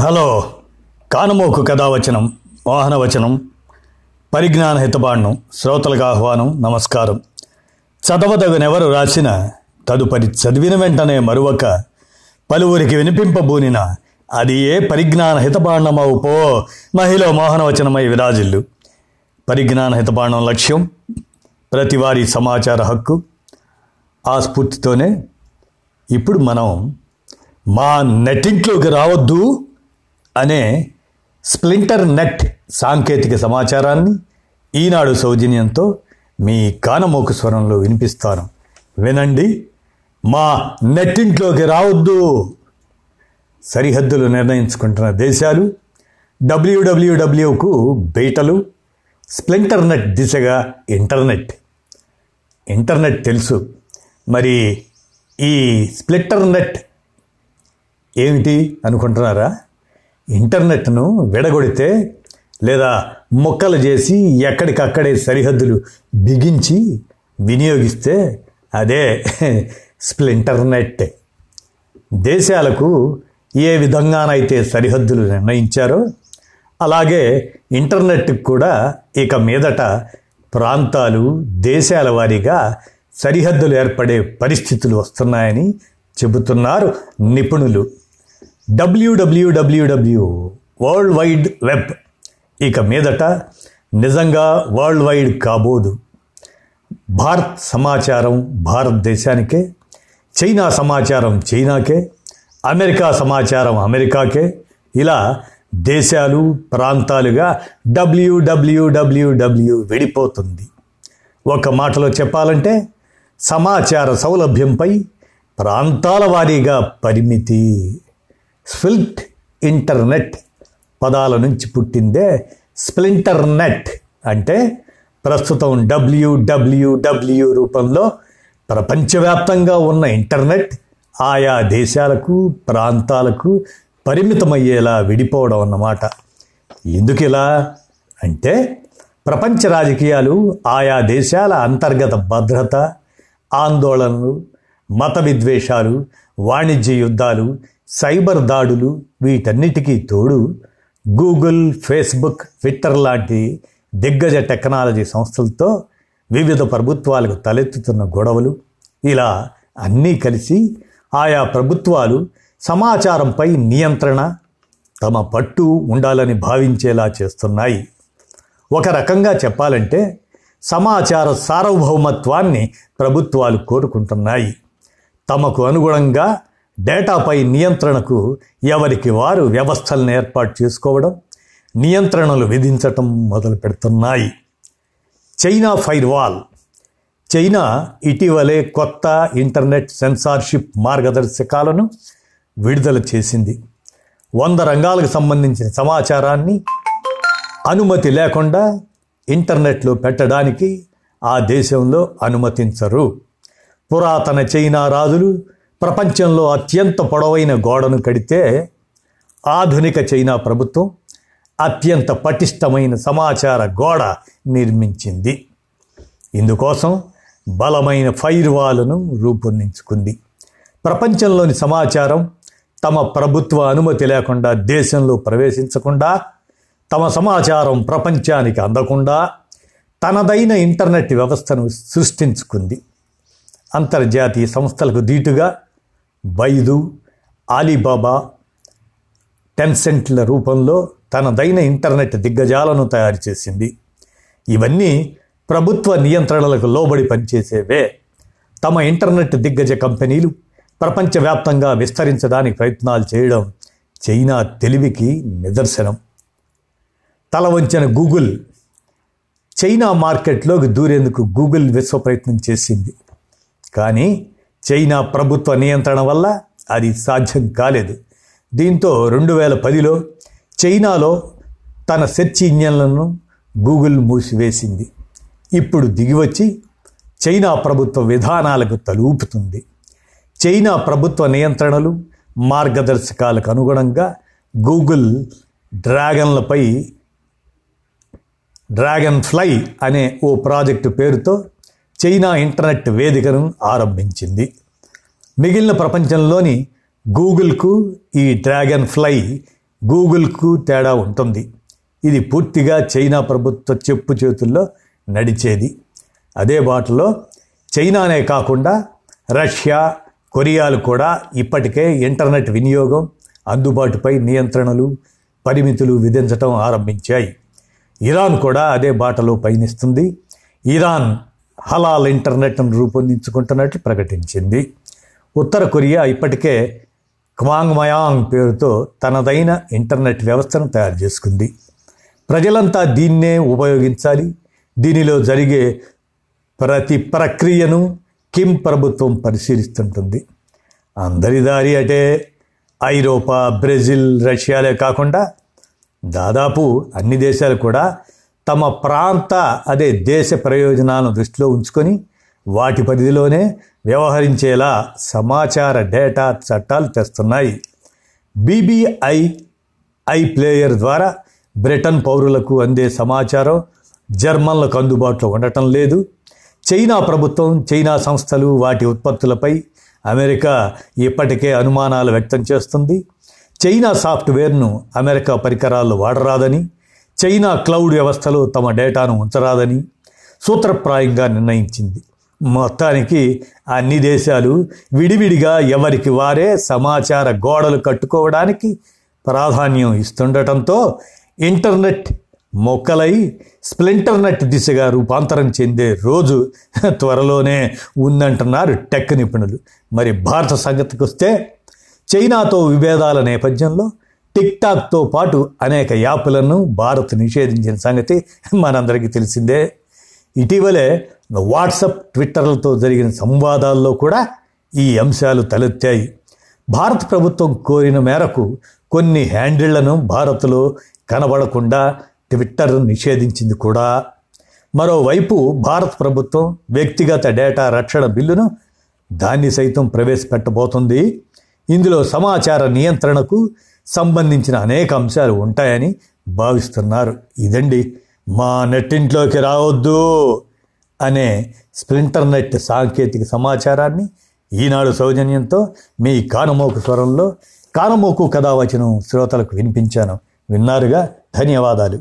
Hello కానమోకు కథావచనం వాహనవచనం పరిజ్ఞాన హితబాండం శ్రోతలకు ఆహ్వానం నమస్కారం. చదవదగనెవరు రాసిన తదుపరి చదివిన వెంటనే మరువక పలువురికి వినిపింపబూనిన అది ఏ పరిజ్ఞాన హితబాండమవు పో మహిళ మోహనవచనమై విరాజిల్లు. పరిజ్ఞాన హితబాండం లక్ష్యం ప్రతివారి సమాచార హక్కు ఆ స్ఫూర్తితోనే. ఇప్పుడు మనం మా నెట్టింట్లోకి రావద్దు. అనే స్ప్లింటర్ నెట్ సాంకేతిక సమాచారాన్ని ఈనాడు సౌజన్యంతో మీ కానమోకు స్వరంలో వినిపిస్తాను. వినండి. మా నెట్టింట్లోకి రావద్దు. సరిహద్దులు నిర్ణయించుకుంటున్న దేశాలు డబ్ల్యూడబ్ల్యూడబ్ల్యూకు బీటలు స్ప్లింటర్ నెట్ దిశగా ఇంటర్నెట్. ఇంటర్నెట్ తెలుసు. మరి ఈ స్ప్లిట్టర్ నెట్ ఏమిటి అనుకుంటున్నారా? ఇంటర్నెట్ను విడగొడితే లేదా మొక్కలు చేసి ఎక్కడికక్కడే సరిహద్దులు బిగించి వినియోగిస్తే అదే స్ప్లింటర్నెట్ దేశాలకు ఏ విధంగానైతే సరిహద్దులు నిర్ణయించారో అలాగే ఇంటర్నెట్కి కూడా ఇక మీదట ప్రాంతాలు దేశాల వారీగా సరిహద్దులు ఏర్పడే పరిస్థితులు వస్తున్నాయని చెబుతున్నారు నిపుణులు. డబ్ల్యూడబ్ల్యూడబ్ల్యూడబ్ల్యూ వరల్డ్ వైడ్ వెబ్ ఇక మీదట నిజంగా వరల్డ్ వైడ్ కాబోదు. భారత్ సమాచారం భారతదేశానికే చైనా సమాచారం చైనాకే అమెరికా సమాచారం అమెరికాకే ఇలా దేశాలు ప్రాంతాలుగా డబ్ల్యూడబ్ల్యూడబ్ల్యూడబ్ల్యూ విడిపోతుంది. ఒక మాటలో చెప్పాలంటే సమాచార సౌలభ్యంపై ప్రాంతాల వారీగా పరిమితి. స్విల్ట్ ఇంటర్నెట్ పదాల నుంచి పుట్టిందే స్ప్లింటర్నెట్ అంటే ప్రస్తుతం డబ్ల్యూడబ్ల్యూడబ్ల్యూ రూపంలో ప్రపంచవ్యాప్తంగా ఉన్న ఇంటర్నెట్ ఆయా దేశాలకు ప్రాంతాలకు పరిమితమయ్యేలా విడిపోవడం అన్నమాట. ఎందుకు ఇలా? అంటే ప్రపంచ రాజకీయాలు ఆయా దేశాల అంతర్గత భద్రత ఆందోళనలు మత విద్వేషాలు వాణిజ్య యుద్ధాలు సైబర్ దాడులు వీటన్నిటికీ తోడు గూగుల్ ఫేస్బుక్ ట్విట్టర్ లాంటి దిగ్గజ టెక్నాలజీ సంస్థలతో వివిధ ప్రభుత్వాలకు తలెత్తుతున్న గొడవలు. ఇలా అన్నీ కలిసి ఆయా ప్రభుత్వాలు సమాచారంపై నియంత్రణ తమ పట్టు ఉండాలని భావించేలా చేస్తున్నాయి. ఒక రకంగా చెప్పాలంటే సమాచార సార్వభౌమత్వాన్ని ప్రభుత్వాలు కోరుకుంటున్నాయి. తమకు అనుగుణంగా డేటాపై నియంత్రణకు ఎవరికి వారు వ్యవస్థలను ఏర్పాటు చేసుకోవడం నియంత్రణలు విధించటం మొదలు పెడుతున్నాయి. China firewall. చైనా ఇటీవలే కొత్త ఇంటర్నెట్ సెన్సార్షిప్ మార్గదర్శకాలను విడుదల చేసింది. వంద రంగాలకు సంబంధించిన సమాచారాన్ని అనుమతి లేకుండా ఇంటర్నెట్లో పెట్టడానికి ఆ దేశంలో అనుమతించరు. పురాతన చైనా రాజులు ప్రపంచంలో అత్యంత పొడవైన గోడను కడితే ఆధునిక చైనా ప్రభుత్వం అత్యంత పటిష్టమైన సమాచార గోడ నిర్మించింది. ఇందుకోసం బలమైన ఫైర్వాలను రూపొందించుకుంది. ప్రపంచంలోని సమాచారం తమ ప్రభుత్వ అనుమతి లేకుండా దేశంలో ప్రవేశించకుండా తమ సమాచారం ప్రపంచానికి అందకుండా తనదైన ఇంటర్నెట్ వ్యవస్థను సృష్టించుకుంది. అంతర్జాతీయ సంస్థలకు దీటుగా బైదు ఆలీబాబా టెన్సెంట్ల రూపంలో తనదైన ఇంటర్నెట్ దిగ్గజాలను తయారు చేసింది. ఇవన్నీ ప్రభుత్వ నియంత్రణలకు లోబడి పనిచేసేవే. తమ ఇంటర్నెట్ దిగ్గజ కంపెనీలు ప్రపంచవ్యాప్తంగా విస్తరించడానికి ప్రయత్నాలు చేయడం చైనా తెలివికి నిదర్శనం. తల వంచిన గూగుల్ చైనా మార్కెట్లోకి దూరేందుకు గూగుల్ విశ్వ ప్రయత్నం చేసింది. కానీ చైనా ప్రభుత్వ నియంత్రణ వల్ల అది సాధ్యం కాలేదు. దీంతో రెండు వేల పదిలో చైనాలో తన సెర్చ్ ఇంజన్లను గూగుల్ మూసివేసింది. ఇప్పుడు దిగివచ్చి చైనా ప్రభుత్వ విధానాలకు తలూపుతుంది. చైనా ప్రభుత్వ నియంత్రణలు మార్గదర్శకాలకు అనుగుణంగా గూగుల్ డ్రాగన్లపై డ్రాగన్ ఫ్లై అనే ఓ ప్రాజెక్టు పేరుతో చైనా ఇంటర్నెట్ వేదికను ఆరంభించింది. మిగిలిన ప్రపంచంలోని గూగుల్కు ఈ డ్రాగన్ ఫ్లై గూగుల్కు తేడా ఉంటుంది. ఇది పూర్తిగా చైనా ప్రభుత్వ చెప్పు చేతుల్లో నడిచేది. అదే బాటలో చైనానే కాకుండా రష్యా కొరియాలు కూడా ఇప్పటికే ఇంటర్నెట్ వినియోగం అందుబాటుపై నియంత్రణలు పరిమితులు విధించటం ఆరంభించాయి. ఇరాన్ కూడా అదే బాటలో పయనిస్తుంది. ఇరాన్ హలాల్ ఇంటర్నెట్ను రూపొందించుకుంటున్నట్లు ప్రకటించింది. ఉత్తర కొరియా ఇప్పటికే క్వాంగ్మయాంగ్ పేరుతో తనదైన ఇంటర్నెట్ వ్యవస్థను తయారు చేసుకుంది. ప్రజలంతా దీన్నే ఉపయోగించాలి. దీనిలో జరిగే ప్రతి ప్రక్రియను కిమ్ ప్రభుత్వం పరిశీలిస్తుంటుంది. అందరి దారి అంటే. ఐరోపా బ్రెజిల్ రష్యాలే కాకుండా దాదాపు అన్ని దేశాలు కూడా తమ ప్రాంత అదే దేశ ప్రయోజనాలను దృష్టిలో ఉంచుకొని వాటి పరిధిలోనే వ్యవహరించేలా సమాచార డేటా చట్టాలు తెస్తున్నాయి. బీబీఐ ఐ ప్లేయర్ ద్వారా బ్రిటన్ పౌరులకు అందే సమాచారం జర్మన్లకు అందుబాటులో ఉండటం లేదు. చైనా ప్రభుత్వం చైనా సంస్థలు వాటి ఉత్పత్తులపై అమెరికా ఇప్పటికే అనుమానాలు వ్యక్తం చేస్తుంది. చైనా సాఫ్ట్వేర్ను అమెరికా పరికరాలు వాడరాదని చైనా క్లౌడ్ వ్యవస్థలో తమ డేటాను ఉంచరాదని సూత్రప్రాయంగా నిర్ణయించింది. మొత్తానికి అన్ని దేశాలు విడివిడిగా ఎవరికి వారే సమాచార గోడలు కట్టుకోవడానికి ప్రాధాన్యం ఇస్తుండటంతో ఇంటర్నెట్ మొక్కలై స్ప్లింటర్నెట్ దిశగా రూపాంతరం చెందే రోజు త్వరలోనే ఉందంటున్నారు టెక్ నిపుణులు. మరి భారత సంగతికి వస్తే చైనాతో విభేదాల నేపథ్యంలో టిక్ టాక్తో పాటు అనేక యాప్లను భారత్ నిషేధించిన సంగతి మనందరికీ తెలిసిందే. ఇటీవలే వాట్సప్ ట్విట్టర్లతో జరిగిన సంవాదాల్లో కూడా ఈ అంశాలు తలెత్తాయి. భారత ప్రభుత్వం కోరిన మేరకు కొన్ని హ్యాండిళ్ళను భారత్లో కనబడకుండా ట్విట్టర్ నిషేధించింది కూడా. మరోవైపు భారత ప్రభుత్వం వ్యక్తిగత డేటా రక్షణ బిల్లును దాన్ని సైతం ప్రవేశపెట్టబోతుంది. ఇందులో సమాచార నియంత్రణకు సంబంధించిన అనేక అంశాలు ఉంటాయని భావిస్తున్నారు. ఇదండి మా నెట్టింట్లోకి రావద్దు అనే స్ప్రింటర్నెట్ సాంకేతిక సమాచారాన్ని ఈనాడు సౌజన్యంతో మీ కానమోకు స్వరంలో కానమోకు కథావచనం శ్రోతలకు వినిపించాను. విన్నారుగా ధన్యవాదాలు.